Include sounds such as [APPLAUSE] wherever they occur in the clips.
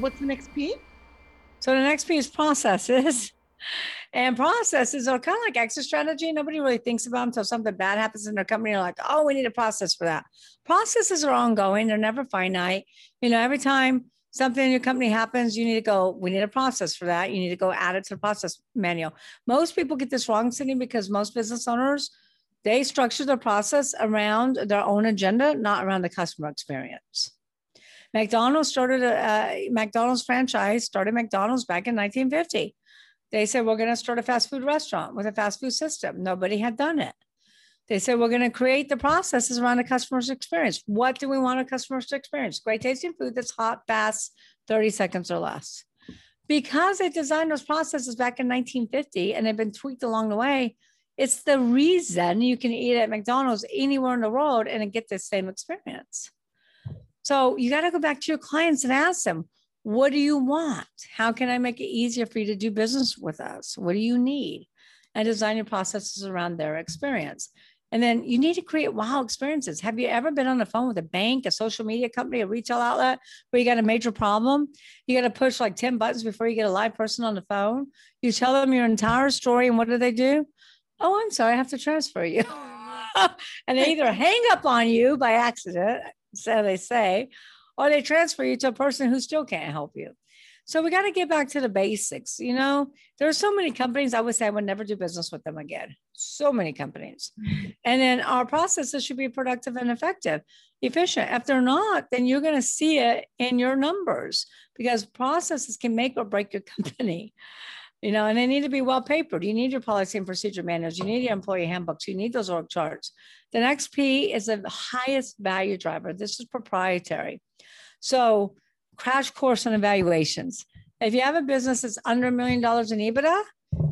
what's the next P? So the next P is processes. And processes are kind of like exit strategy. Nobody really thinks about them until something bad happens in their company. You're like, oh, we need a process for that. Processes are ongoing, they're never finite. You know, every time something in your company happens, you need to go, we need a process for that. You need to go add it to the process manual. Most people get this wrong, Sydney, because most business owners, they structure their process around their own agenda, not around the customer experience. McDonald's started a, a McDonald's franchise, started McDonald's back in 1950 they said, we're going to start a fast food restaurant with a fast food system. Nobody had done it. They said, we're going to create the processes around the customer's experience. What do we want our customers to experience? Great tasting food that's hot, fast, 30 seconds or less. Because they designed those processes back in 1950 and they've been tweaked along the way, it's the reason you can eat at McDonald's anywhere in the world and get the same experience. So you got to go back to your clients and ask them, what do you want? How can I make it easier for you to do business with us? What do you need? And design your processes around their experience. And then you need to create wow experiences. Have you ever been on the phone with a bank, a social media company, a retail outlet where you got a major problem? You got to push like 10 buttons before you get a live person on the phone. You tell them your entire story, and what do they do? Oh, I'm sorry, I have to transfer you. [LAUGHS] and they either hang up on you by accident, so they say, or they transfer you to a person who still can't help you. So we got to get back to the basics. You know, there are so many companies I would say I would never do business with them again. So many companies. [LAUGHS] And then our processes should be productive and effective, efficient. If they're not, then you're going to see it in your numbers because processes can make or break your [LAUGHS] company. You know, and they need to be well papered. You need your policy and procedure manuals. You need your employee handbooks. You need those org charts. The next P is the highest value driver. This is proprietary. So, crash course on evaluations. If you have a business that's under a million dollars in EBITDA,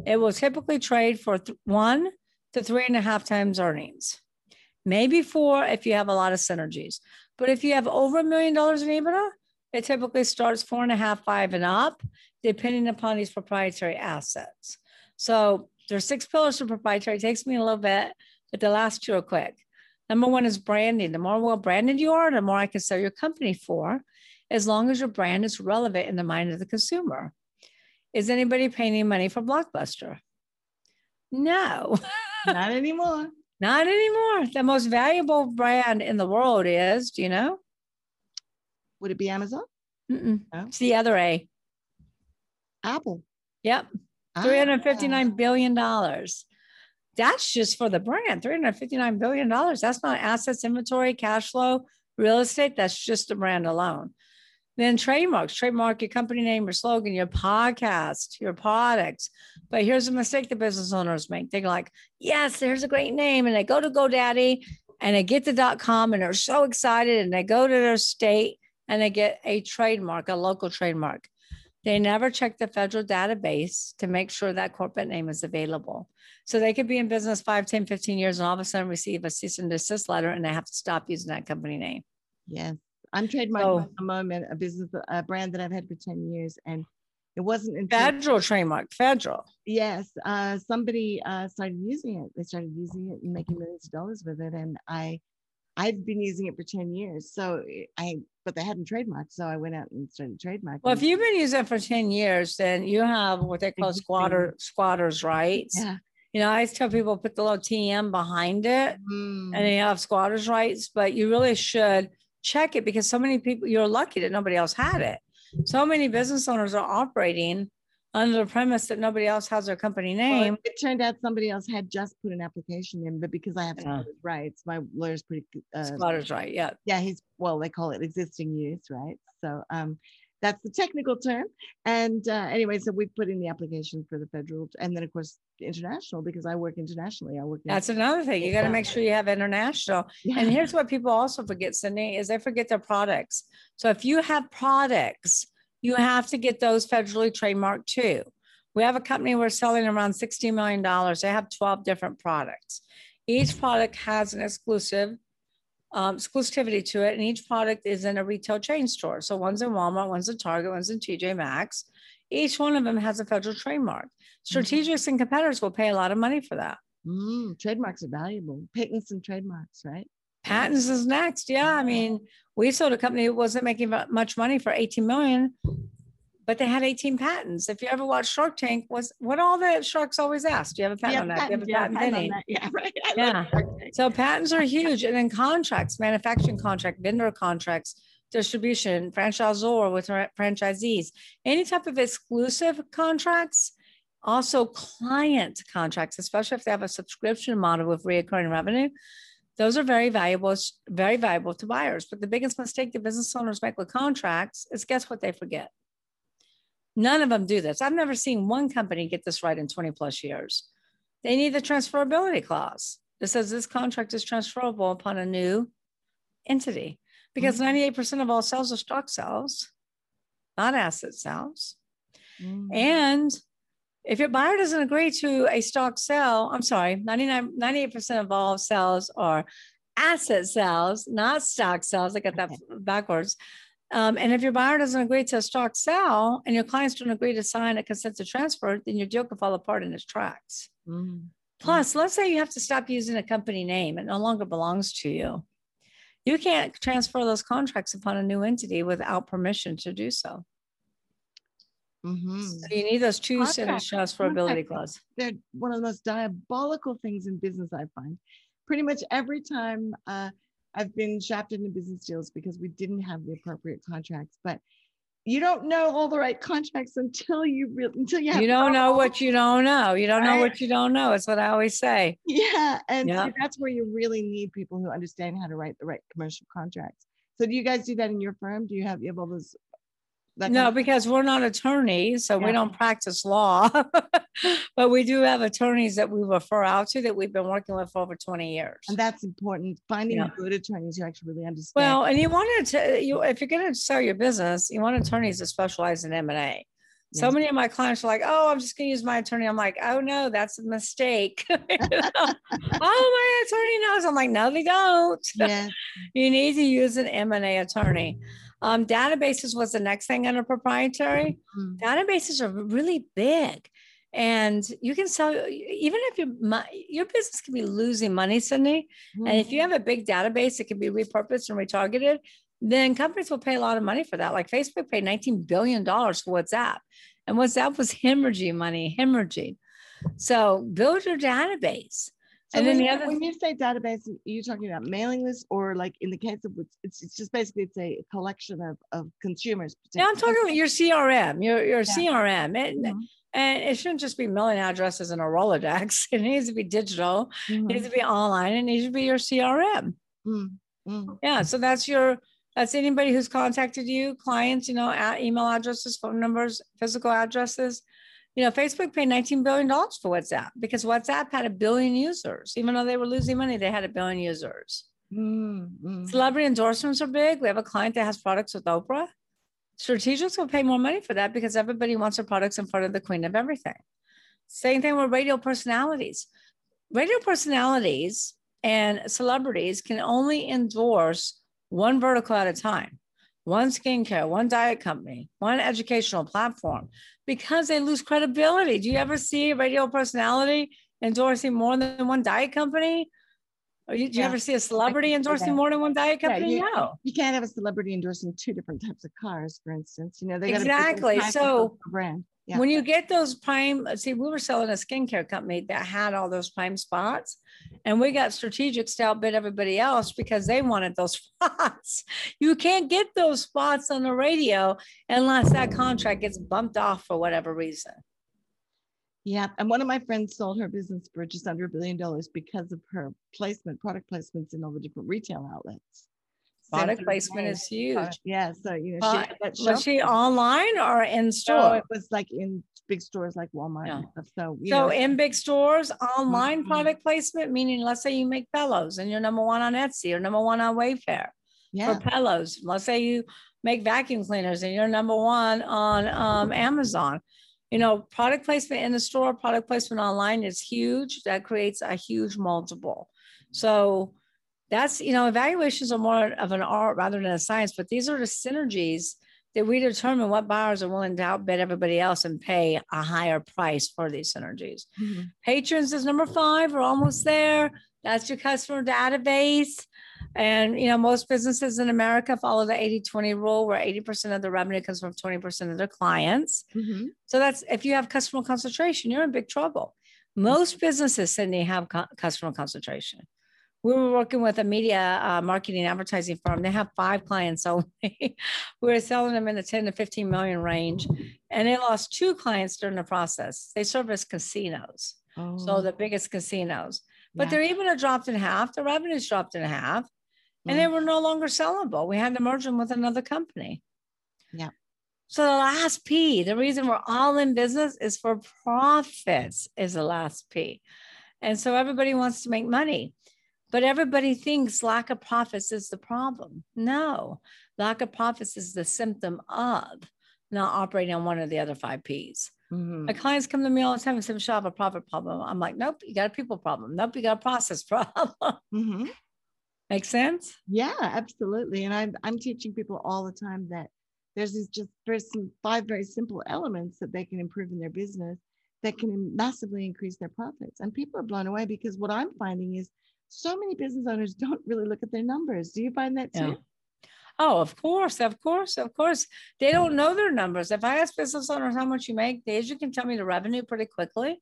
it will typically trade for one to three and a half times earnings, maybe four if you have a lot of synergies. But if you have over a million dollars in EBITDA, it typically starts four and a half, five, and up, depending upon these proprietary assets. So there's six pillars to proprietary. It takes me a little bit, but the last two are quick. Number one is branding. The more well branded you are, the more I can sell your company for, as long as your brand is relevant in the mind of the consumer. Is anybody paying any money for Blockbuster? No, [LAUGHS] not anymore. Not anymore. The most valuable brand in the world is, do you know? Would it be Amazon? No. It's the other A. Apple. Yep. Ah. $359 billion. That's just for the brand, $359 billion. That's not assets, inventory, cash flow, real estate. That's just the brand alone. Then trademarks, trademark your company name, your slogan, your podcast, your products. But here's a mistake the business owners make. They're like, yes, there's a great name. And they go to GoDaddy and they get the .com and they're so excited and they go to their state and they get a trademark, a local trademark. They never check the federal database to make sure that corporate name is available. So they could be in business 5, 10, 15 years and all of a sudden receive a cease and desist letter and they have to stop using that company name. Yes. I'm trademarking so, at the moment a business, a brand that I've had for 10 years. And it wasn't until, federal trademark, federal. Yes. Uh, somebody uh, started using it. They started using it and making millions of dollars with it. And I, I've been using it for 10 years. So I, but they hadn't trademarked. So I went out and started trademarking. Well, if you've been using it for 10 years, then you have what they call squatter squatters rights. Yeah. You know, I always tell people put the little TM behind it mm. and you have squatters rights, but you really should check it because so many people, you're lucky that nobody else had it. So many business owners are operating under the premise that nobody else has their company name. Well, it turned out somebody else had just put an application in, but because I have yeah. rights, my lawyer's pretty. Uh, squatters right, yeah. Yeah, he's well, they call it existing use, right? So, um, that's the technical term. And uh, anyway, so we put in the application for the federal, and then of course international because I work internationally. I work. That's another thing. You got to make sure you have international. Yeah. And here's what people also forget, Cindy, is they forget their products. So if you have products, you have to get those federally trademarked too. We have a company we're selling around $60 million. They have 12 different products. Each product has an exclusive um, exclusivity to it. And each product is in a retail chain store. So one's in Walmart, one's in Target, one's in TJ Maxx. Each one of them has a federal trademark. Strategics mm-hmm. and competitors will pay a lot of money for that. Mm, trademarks are valuable. Patents and trademarks, right? Patents is next. Yeah. I mean, we sold a company that wasn't making much money for 18 million. but they had 18 patents. If you ever watched Shark Tank, was what all the sharks always asked, do you have a patent Yeah, on that? Do you have a yeah, patent patent on Vinny? that. Yeah, [LAUGHS] right. I Yeah. So patents are huge. And then contracts, manufacturing contract, vendor contracts, distribution, franchisor with franchisees, any type of exclusive contracts, also client contracts, especially if they have a subscription model with reoccurring revenue. Those are very valuable, very valuable to buyers. But the biggest mistake the business owners make with contracts is guess what they forget? None of them do this. I've never seen one company get this right in 20 plus years. They need the transferability clause that says this contract is transferable upon a new entity because 98% of all sales are stock sales, not asset sales. Mm. And if your buyer doesn't agree to a stock sale, I'm sorry, 99, 98% of all sales are asset sales, not stock sales. I got that backwards. Um, and if your buyer doesn't agree to a stock sale and your clients don't agree to sign a consent to transfer, then your deal could fall apart in its tracks. Mm. Plus, let's say you have to stop using a company name, it no longer belongs to you. You can't transfer those contracts upon a new entity without permission to do so. Mhm. So you need those two sentence Contract- transferability contract- clause. They're one of the most diabolical things in business, I find. Pretty much every time uh, I've been shafted into business deals because we didn't have the appropriate contracts, but you don't know all the right contracts until you really until you have You don't know what you don't know. You don't know what you don't know. It's what I always say. Yeah, and Yeah. see, that's where you really need people who understand how to write the right commercial contracts. So do you guys do that in your firm? Do you have you have all those? No, because we're not attorneys, so we don't practice law. [LAUGHS] But we do have attorneys that we refer out to that we've been working with for over 20 years. and that's important. Finding Yeah. good attorneys who actually really understand. Well, and you wanted to, you, if you're going to sell your business, you want attorneys that specialize in M and A. So many of my clients are like, "Oh, I'm just going to use my attorney." I'm like, "Oh no, that's a mistake." [LAUGHS] Oh, my attorney knows. I'm like, "No, they don't. yes. [LAUGHS] you need to use an M and A attorney." Um, databases was the next thing under proprietary. Mm. Databases are really big, and you can sell even if your your business can be losing money, Cindy. And if you have a big database that can be repurposed and retargeted, then companies will pay a lot of money for that. Like Facebook paid $19 billion for WhatsApp, and WhatsApp was hemorrhaging money, hemorrhaging. So build your database. So and then the other when you say database, are you talking about mailing lists or like in the case of it's, it's just basically it's a collection of, of consumers. now I'm talking about your CRM, your, your Yeah. CRM. It, Mhm. And it shouldn't just be mailing addresses in a Rolodex. [LAUGHS] It needs to be digital, it needs to be online, and it needs to be your CRM. Mm, mm. Yeah, so that's your that's anybody who's contacted you, clients, you know, at email addresses, phone numbers, physical addresses. You know, Facebook paid $19 billion for WhatsApp because WhatsApp had a billion users. Even though they were losing money, they had a billion users. Mm, mm. Celebrity endorsements are big. We have a client that has products with Oprah. Strategics will pay more money for that because everybody wants their products in front of the queen of everything. Same thing with radio personalities. Radio personalities and celebrities can only endorse one vertical at a time, one skincare, one diet company, one educational platform, because they lose credibility. Do you ever see a radio personality endorsing more than one diet company? Or you, do you ever see a celebrity endorsing more than one diet Yeah, company? you, no. you can't have a celebrity endorsing two different types of cars, for instance. You know, they got Exactly. So brand. Yeah. When you get those prime, uh, see, we were selling a skincare company that had all those prime spots, and we got strategics to outbid everybody else because they wanted those [LAUGHS] spots. You can't get those spots on the radio unless that contract gets bumped off for whatever reason. Yeah, and one of my friends sold her business for just under a billion dollars because of her placement, product placements in all the different retail outlets. Product placement is huge. product- Yeah, so you know, Uh, she Was she online or in So store? it was like in big stores like Walmart Yeah. So, So know, in big stores, online Mhm. product placement, meaning let's say you make pillows and you're number one on Etsy or number one on Wayfair. yeah, for pillows. Let's say you make vacuum cleaners and you're number one on um, Amazon. You know, product placement in the store, product placement online is huge. That creates a huge multiple. So that's, you know, evaluations are more of an art rather than a science, but these are the synergies that we determine what buyers are willing to outbid everybody else and pay a higher price for these synergies. Mhm. Patrons is number five. We're almost there. That's your customer database. And, you know, most businesses in America follow the 80 20 rule where 80% of the revenue comes from 20% of their clients. Mhm. So that's if you have customer concentration, you're in big trouble. Most businesses, Sydney, have co- customer concentration. We were working with a media uh, marketing advertising firm. They have five clients only. [LAUGHS] we were selling them in the 10 to 15 million range, and they lost two clients during the process. They service casinos, so Oh, the biggest casinos. But yeah. their EBITDA dropped in half. The revenues dropped in half, and they Mm. were no longer sellable. We had to merge them with another company. Yeah. So the last P, the reason we're all in business is for profits is the last P. And so everybody wants to make money, but everybody thinks lack of profits is the problem. No, lack of profits is the symptom of not operating on one of the other five Ps. Mhm. My clients come to me all the time and say, Michelle, I have a profit problem. I'm like, nope, you got a people problem. Nope, you got a process [LAUGHS] problem. Mhm. Make sense? Yeah, absolutely. And I'm I'm teaching people all the time that there's these just there's some five very simple elements that they can improve in their business that can massively increase their profits. And people are blown away because what I'm finding is so many business owners don't really look at their numbers. Do you find that too? Yeah. Oh, of course, of course, of course. They don't know their numbers. If I ask business owners how much you make, they usually can tell me the revenue pretty quickly,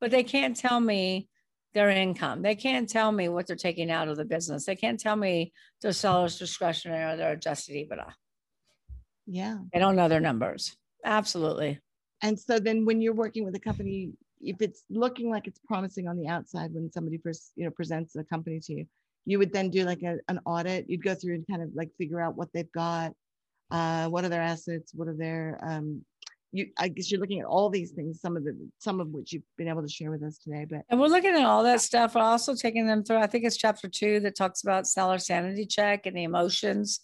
but they can't tell me their income. They can't tell me what they're taking out of the business. They can't tell me their seller's discretionary or their adjusted EBITDA. Yeah. They don't know their numbers. Absolutely. And so then when you're working with a company, if it's looking like it's promising on the outside when somebody first, you know, presents a company to you, you would then do like a, an audit. You'd go through and kind of like figure out what they've got, uh, what are their assets, what are their um you I guess you're looking at all these things, some of the some of which you've been able to share with us today. But And we're looking at all that stuff. We're also taking them through, I think it's chapter two that talks about seller sanity check and the emotions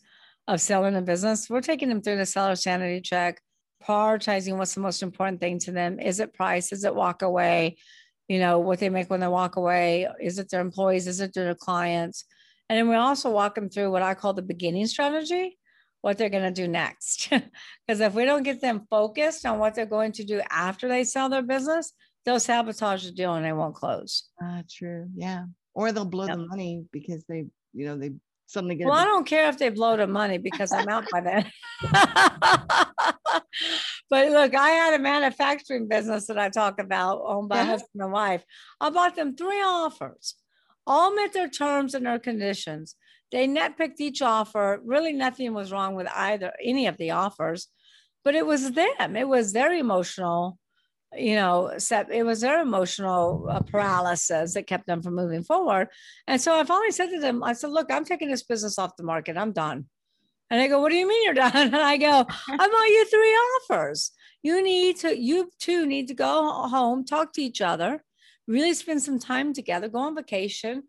of selling a business. We're taking them through the seller sanity check, prioritizing what's the most important thing to them. Is it price? Is it walk away? You know, what they make when they walk away? Is it their employees? Is it their clients? And then we also walk them through what I call the beginning strategy, what they're going to do next. [LAUGHS] Because if we don't get them focused on what they're going to do after they sell their business, they'll sabotage the deal and they won't close. ah, true, yeah. Or they'll blow Yep. the money because they, you know, they a Well, I don't care if they blow the money because I'm out by then. [LAUGHS] but look, I had a manufacturing business that I talk about owned by Yeah. husband and wife. I bought them three offers, all met their terms and their conditions. They net picked each offer. Really, nothing was wrong with either any of the offers, but it was them. It was their emotional, you know, set. It was their emotional uh, paralysis that kept them from moving forward. And so I finally said to them, I said, look, I'm taking this business off the market. I'm done. And they go, what do you mean you're [LAUGHS] done? And I go, [LAUGHS] I bought you three offers. You need to, you two need to go home, talk to each other, really spend some time together, go on vacation,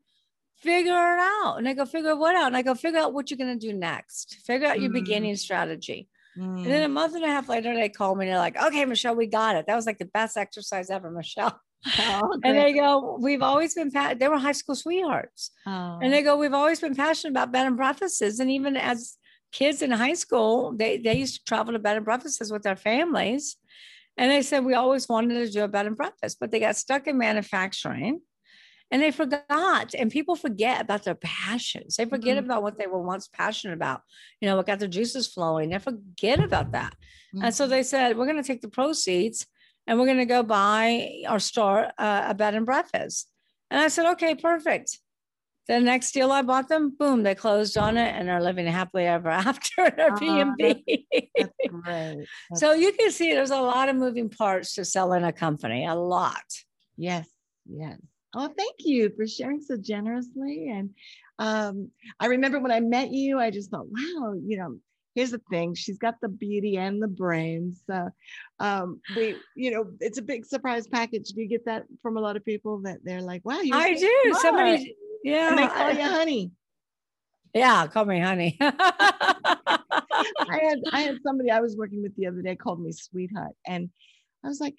figure it out. And I go, figure what out? And I go, figure out what you're going to do next. Figure out your Mm. beginning strategy. And Mm, then a month and a half later, they called me and they're like, okay, Michelle, we got it. That was like the best exercise ever, Michelle. oh, [LAUGHS] And they go, we've always been, pa-. they were high school sweethearts. Oh, And they go, we've always been passionate about bed and breakfasts. And even as kids in high school, they, they used to travel to bed and breakfasts with their families. And they said, we always wanted to do a bed and breakfast, but they got stuck in manufacturing and they forgot. And people forget about their passions. They forget Mhm. about what they were once passionate about, you know, what got their juices flowing. They forget about that. And so mhm. they said, we're going to take the proceeds and we're going to go buy or start uh, a bed and breakfast. And I said, okay, perfect. The next deal I bought them, boom, they closed on it and are living happily ever [LAUGHS] after in our Ah, B&B. That's [LAUGHS] great. That's- so you can see there's a lot of moving parts to selling a company, a lot. Yes, yes. Oh, thank you for sharing so generously. And um, I remember when I met you, I just thought, wow, you know, here's the thing. She's got the beauty and the brains. So um, we, you know, it's a big surprise package. Do you get that from a lot of people that they're like, wow, you're I do. smart," Somebody, yeah. and they call you honey. yeah, call me honey. [LAUGHS] I had I had [LAUGHS] somebody I was working with the other day called me sweetheart, and I was like,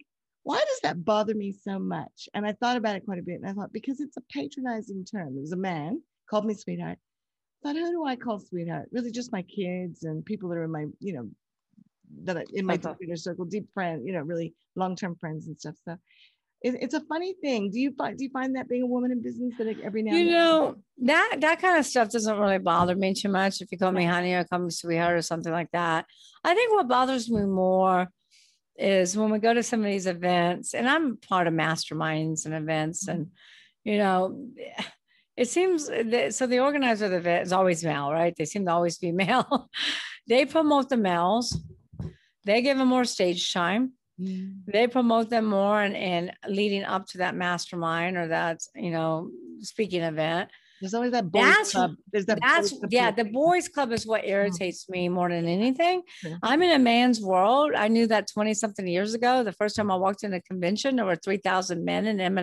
why does that bother me so much? And I thought about it quite a bit, and I thought because it's a patronizing term. It was a man called me sweetheart. I thought, who do I call sweetheart? Really, just my kids and people that are in my, you know, that I, in my deep inner circle, deep friend, you know, really long term friends and stuff. So it, it's a funny thing. Do you find do you find that being a woman in business that like, every now You and then- You know, that that kind of stuff doesn't really bother me too much. If you call me honey or call me sweetheart or something like that. I think what bothers me more is when we go to some of these events, and I'm part of masterminds and events, and you know, it seems that so the organizer of the event is always male, right? They seem to always be [LAUGHS] male. they promote the males, they give them more stage time Mm. they promote them more and, and leading up to that mastermind or that you know speaking event There's always that boys That's- club. There's that that's club yeah the boys club is what irritates me more than anything. Yeah. i'm in a man's world. I knew that 20 something years ago the first time i walked in a convention there were 3000 men in m&a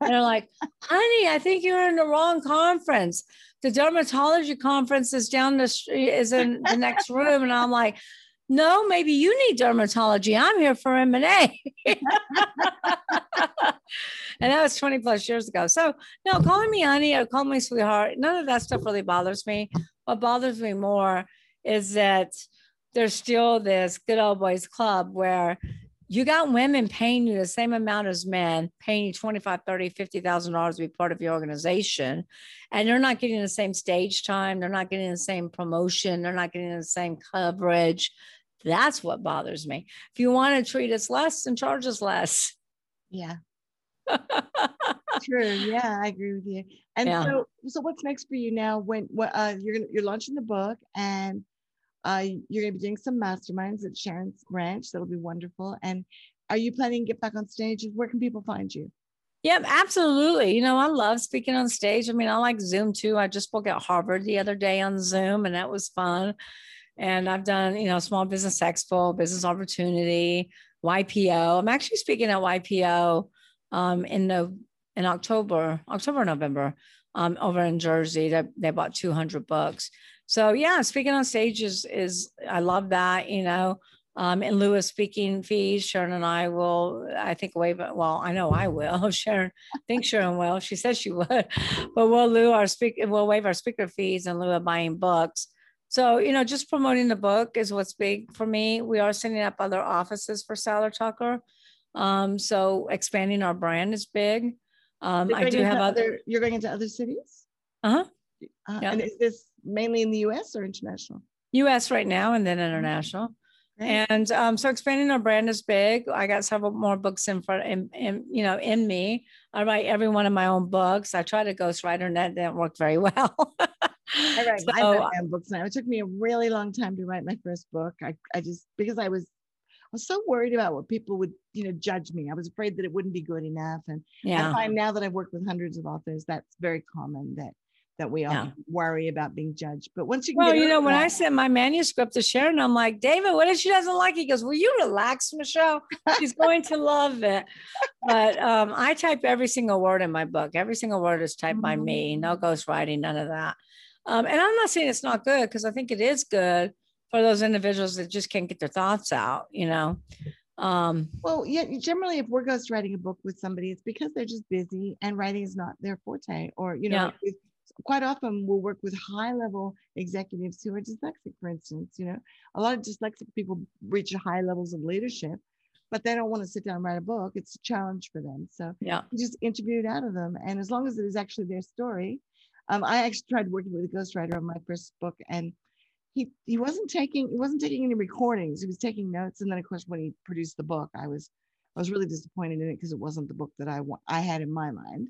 and they're like honey i think you're in the wrong conference. The dermatology conference is down the street is in the next room. And i'm like no maybe you need dermatology. I'm here for m&a [LAUGHS] and that was 20 plus years ago. So no, calling me honey or calling me sweetheart, none of that stuff really bothers me. What bothers me more is that there's still this good old boys club where you got women paying you the same amount as men, paying you 25, 30, 50,000 dollars to be part of your organization. And they're not getting the same stage time. They're not getting the same promotion. They're not getting the same coverage. That's what bothers me. If you want to treat us less and charge us less. Yeah, [LAUGHS] true. Yeah, I agree with you. And Yeah. so, so what's next for you now? When what uh, you're gonna you're launching the book and uh, you're gonna be doing some masterminds at Sharon's Ranch. That'll be wonderful. And are you planning to get back on stage? Where can people find you? Yep, absolutely. You know, I love speaking on stage. I mean, I like Zoom too. I just spoke at Harvard the other day on Zoom, and that was fun. And I've done, you know, Small Business Expo, Business Opportunity, YPO. I'm actually speaking at YPO um, in the in October, October, November, um, over in Jersey. They they bought 200 books. So yeah, speaking on stage is is I love that. You know, um, in lieu of speaking fees, Sharon and I will, I think, waive. Well, I know I will. [LAUGHS] Sharon, I think Sharon will. She said she would, [LAUGHS] but we'll lieu our speak, we'll waive our speaker fees in lieu of buying books. So, you know, just promoting the book is what's big for me. We are setting up other offices for Seiler Tucker. Um, so expanding our brand is big. Um, I do have other, other. You're going into other cities. uh-huh, Uh, Yeah. And is this mainly in the U.S. or international? US right now and then international. Great. And um, so expanding our brand is big. I got several more books in front, in, in you know, in me. I write every one of my own books. I try to ghostwriter, and that didn't work very [LAUGHS] well. I write, I So, my own books now. It took me a really long time to write my first book. I, I just because I was was so worried about what people would, you know, judge me. I was afraid that it wouldn't be good enough. And I find now that I've worked with hundreds of authors, that's very common that that we all Yeah. worry about being judged. But once you well, you know, when I that- sent my manuscript to Sharon, I'm like, David, what if she doesn't like it? He goes, Will you relax, Michelle? She's going to love it. But um, I type every single word in my book. Every single word is typed by me. No Mm. ghostwriting, none of that. Um, and I'm not saying it's not good because I think it is good for those individuals that just can't get their thoughts out, you know. Um, Well, yeah, generally, if we're ghostwriting a book with somebody, it's because they're just busy and writing is not their forte. Or, you know, Yeah. quite often we'll work with high level executives who are dyslexic, for instance. You know, a lot of dyslexic people reach high levels of leadership, but they don't want to sit down and write a book. It's a challenge for them. So yeah. you just interview it out of them. And as long as it is actually their story, um, I actually tried working with a ghostwriter on my first book and he he wasn't taking he wasn't taking any recordings. He was taking notes. And then of course when he produced the book, I was I was really disappointed in it because it wasn't the book that I want I had in my mind.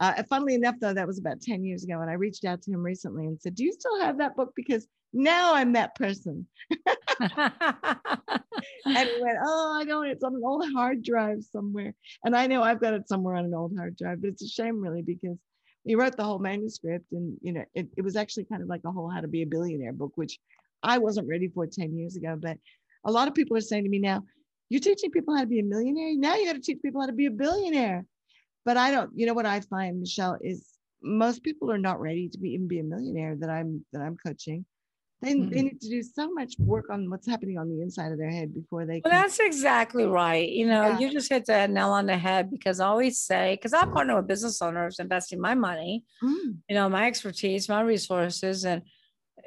Uh, funnily enough, though, that was about 10 years ago. And I reached out to him recently and said, Do you still have that book? Because now I'm that person. [LAUGHS] And he went, Oh, I don't. It's on an old hard drive somewhere. And I know I've got it somewhere on an old hard drive, but it's a shame, really, because he wrote the whole manuscript. And, you know, it, it was actually kind of like a whole How to Be a Billionaire book, which I wasn't ready for 10 years ago. But a lot of people are saying to me now, You're teaching people how to be a millionaire. Now you got to teach people how to be a billionaire. But I don't, you know what I find, Michelle, is most people are not ready to be even be a millionaire that I'm that I'm coaching. They, they Mhm. need to do so much work on what's happening on the inside of their head before they Well, can. that's exactly right. You know, Yeah. you just hit the nail on the head because I always say, because I partner with business owners investing my money, Mm, you know, my expertise, my resources, and,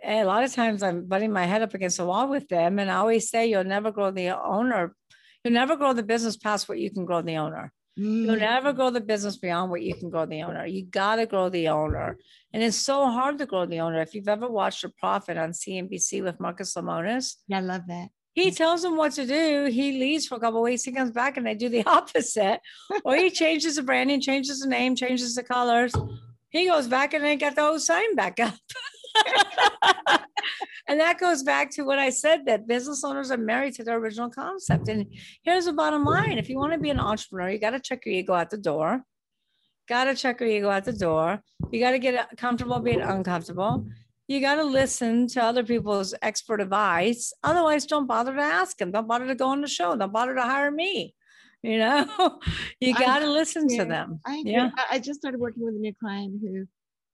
and a lot of times I'm butting my head up against the wall with them. And I always say, you'll never grow the owner, you'll never grow the business past what you can grow the owner. You'll Mm, never grow the business beyond what you can grow the owner. You gotta grow the owner. And it's so hard to grow the owner. If you've ever watched a profit on CNBC with Marcus Lemonis, yeah, I love that. he tells them what to do. He leaves for a couple of weeks. He comes back and they do the [LAUGHS] opposite. or he changes the branding, changes the name, changes the colors. He goes back and they got the whole sign back up. [LAUGHS] and that goes back to what I said that business owners are married to their original concept. And here's the bottom line if you want to be an entrepreneur, you got to check your ego out the door. Got to check your ego out the door. You got to get comfortable being uncomfortable. You got to listen to other people's expert advice. Otherwise, don't bother to ask them. Don't bother to go on the show. Don't bother to hire me. [LAUGHS] You know, you got to listen to them. I. Yeah. I, I just started working with a new client who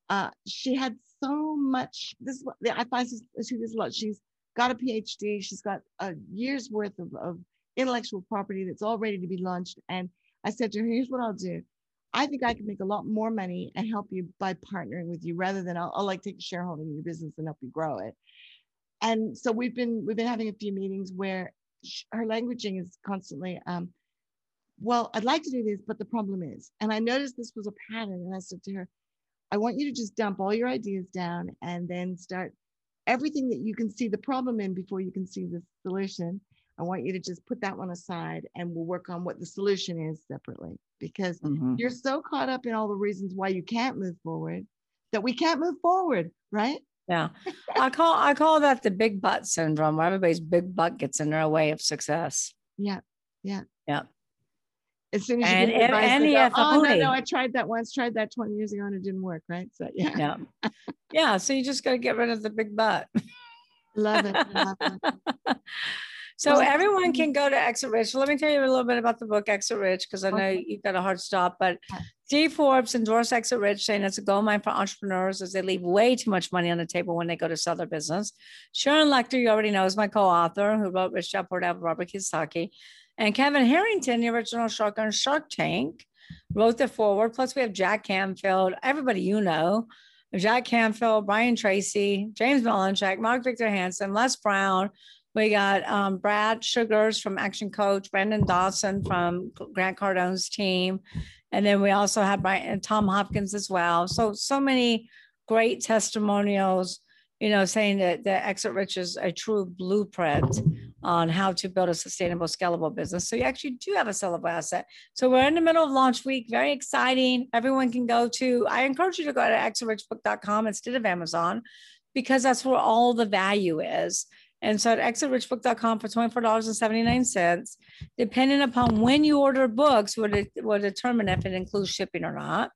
uh she had so much this is what I find she does a lot. She's got a PhD, she's got a year's worth of, of intellectual property that's all ready to be launched. And I said to her, here's what I'll do. I think I can make a lot more money and help you by partnering with you rather than I'll, I'll like take a shareholding in your business and help you grow it. And so we've been we've been having a few meetings where sh- her languaging is constantly um, well, I'd like to do this, but the problem is, and I noticed this was a pattern. And I said to her, I want you to just dump all your ideas down and then start everything that you can see the problem in before you can see the solution. I want you to just put that one aside and we'll work on what the solution is separately because Mhm. you're so caught up in all the reasons why you can't move forward that we can't move forward, right? Yeah. I call I call that the big butt syndrome where everybody's big butt gets in their way of success. Yeah. Yeah. Yeah. As soon as you And e- advice, any go, oh no, no, I tried that once, tried that 20 years ago and it didn't work, right? So yeah, Yeah. Yeah. So you just got to get rid of the big butt. love it. love it. [LAUGHS] So Well, everyone mhm. can go to Exit Rich. Let me tell you a little bit about the book Exit Rich because I know Okay. you've got a hard stop. But. Steve Forbes endorsed Exit Rich, saying it's a gold mine for entrepreneurs as they leave way too much money on the table when they go to sell their business. Sharon Lechter, you already know, is my co-author who wrote Rich Dad Poor Dad Robert Kiyosaki. And Kevin Harrington, the original Shark on Shark Tank, wrote the forward. Plus, we have Jack Canfield, everybody you know, Jack Canfield, Brian Tracy, James Malinchak, Mark Victor Hansen, Les Brown. We got um, Brad Sugars from Action Coach, Brandon Dawson from Grant Cardone's team. And then we also have Brian Tom Hopkins as well. So, so many great testimonials, you know, saying that the Exit Rich is a true blueprint on how to build a sustainable, scalable business. So you actually do have a sellable asset. So we're in the middle of launch week, very exciting. Everyone can go to, I encourage you to go to exitrichbook.com instead of Amazon because that's where all the value is. And so at exitrichbook.com for $24.79, depending upon when you order books, will, will determine if it includes shipping or not.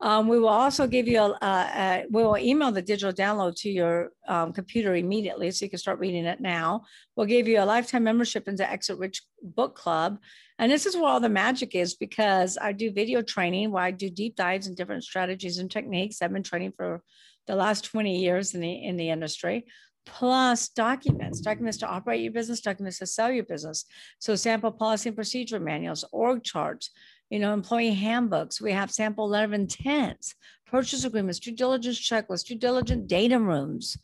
Um, we will also give you a, a, a- we will email the digital download to your um, computer immediately so you can start reading it now. We'll give you a lifetime membership into Exit Rich Book Club. And this is where all the magic is because I do video training where I do deep dives in different strategies and techniques. I've been training for the last 20 years in the in the industry, plus documents, documents to operate your business, documents to sell your business. So sample policy and procedure manuals, org charts, you know, employee handbooks. We have sample letter of intents, purchase agreements, due diligence checklists, due diligence data rooms.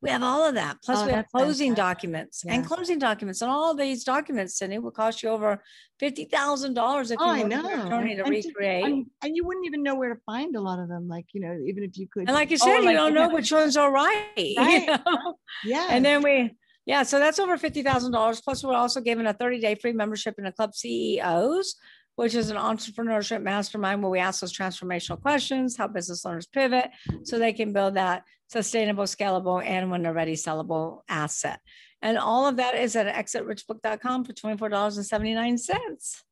We have all of that. Plus, Oh, we have closing fantastic. documents and closing documents. And all these documents, Cindy, will cost you over fifty thousand dollars if Oh, you I know. an attorney to And recreate. And, and you wouldn't even know where to find a lot of them. Like, you know, even if you could. And like you oh, said, you like, don't yeah. know which ones are right. [LAUGHS] you know? Yeah. And then we, yeah, so that's over fifty thousand dollars. Plus, we're also giving a thirty-day free membership in the club CEOs, which is an entrepreneurship mastermind where we ask those transformational questions, help business owners pivot so they can build that sustainable, scalable, and when they're ready, sellable asset. And all of that is at exitrichbook.com for twenty-four dollars and seventy-nine cents.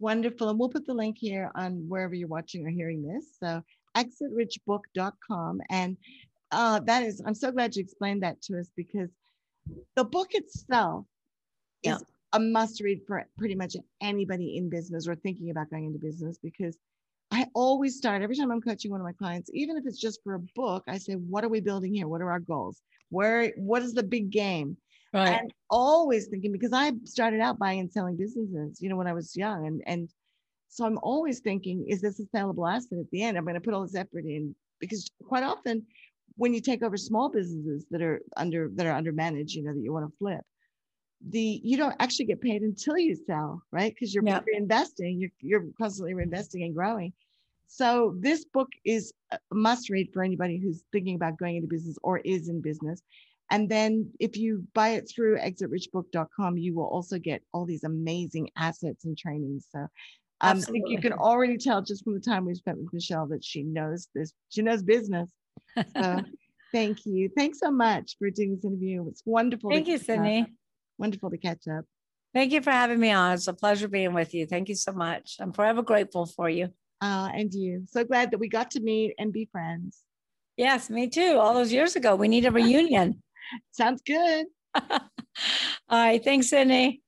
Wonderful. And we'll put the link here on wherever you're watching or hearing this. So exitrichbook.com. And uh, that is, I'm so glad you explained that to us because the book itself is Yeah. A must read for pretty much anybody in business or thinking about going into business because I always start every time I'm coaching one of my clients, even if it's just for a book, I say, what are we building here? What are our goals? Where, what is the big game? Right. and always thinking because I started out buying and selling businesses, you know, when I was young, and and so I'm always thinking, is this a sellable asset at the end? I'm going to put all this effort in because quite often, when you take over small businesses that are under that are under managed, you know, that you want to flip, the you don't actually get paid until you sell, right? Because you're Yep. reinvesting, you're you're constantly reinvesting and growing. So this book is a must read for anybody who's thinking about going into business or is in business. And then if you buy it through exitrichbook.com, you will also get all these amazing assets and trainings. So um, I think you can already tell just from the time we've spent with Michelle that she knows this, she knows business. So [LAUGHS] thank you. Thanks so much for doing this interview. It's wonderful. Thank you. Sydney. Wonderful to catch up. Thank you for having me on. It's a pleasure being with you. Thank you so much. I'm forever grateful for you. Uh, and you. So glad that we got to meet and be friends. Yes, me too. All those years ago, we need a reunion. [LAUGHS] Sounds good. [LAUGHS] All right. Thanks, Sydney.